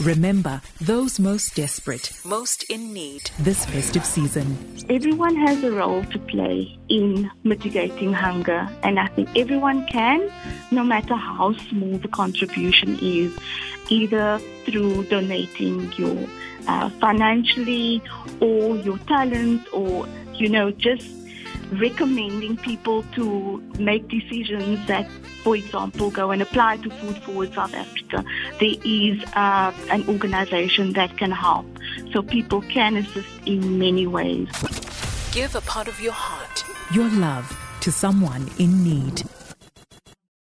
Remember those most desperate, most in need this festive season. Everyone has a role to play in mitigating hunger, and I think everyone can, no matter how small the contribution is, either through donating your uh, financially or your talents or, you know, just recommending people to make decisions that, for example, go and apply to Food Forward South Africa. There is uh, an organization that can help. So people can assist in many ways. Give a part of your heart, your love to someone in need.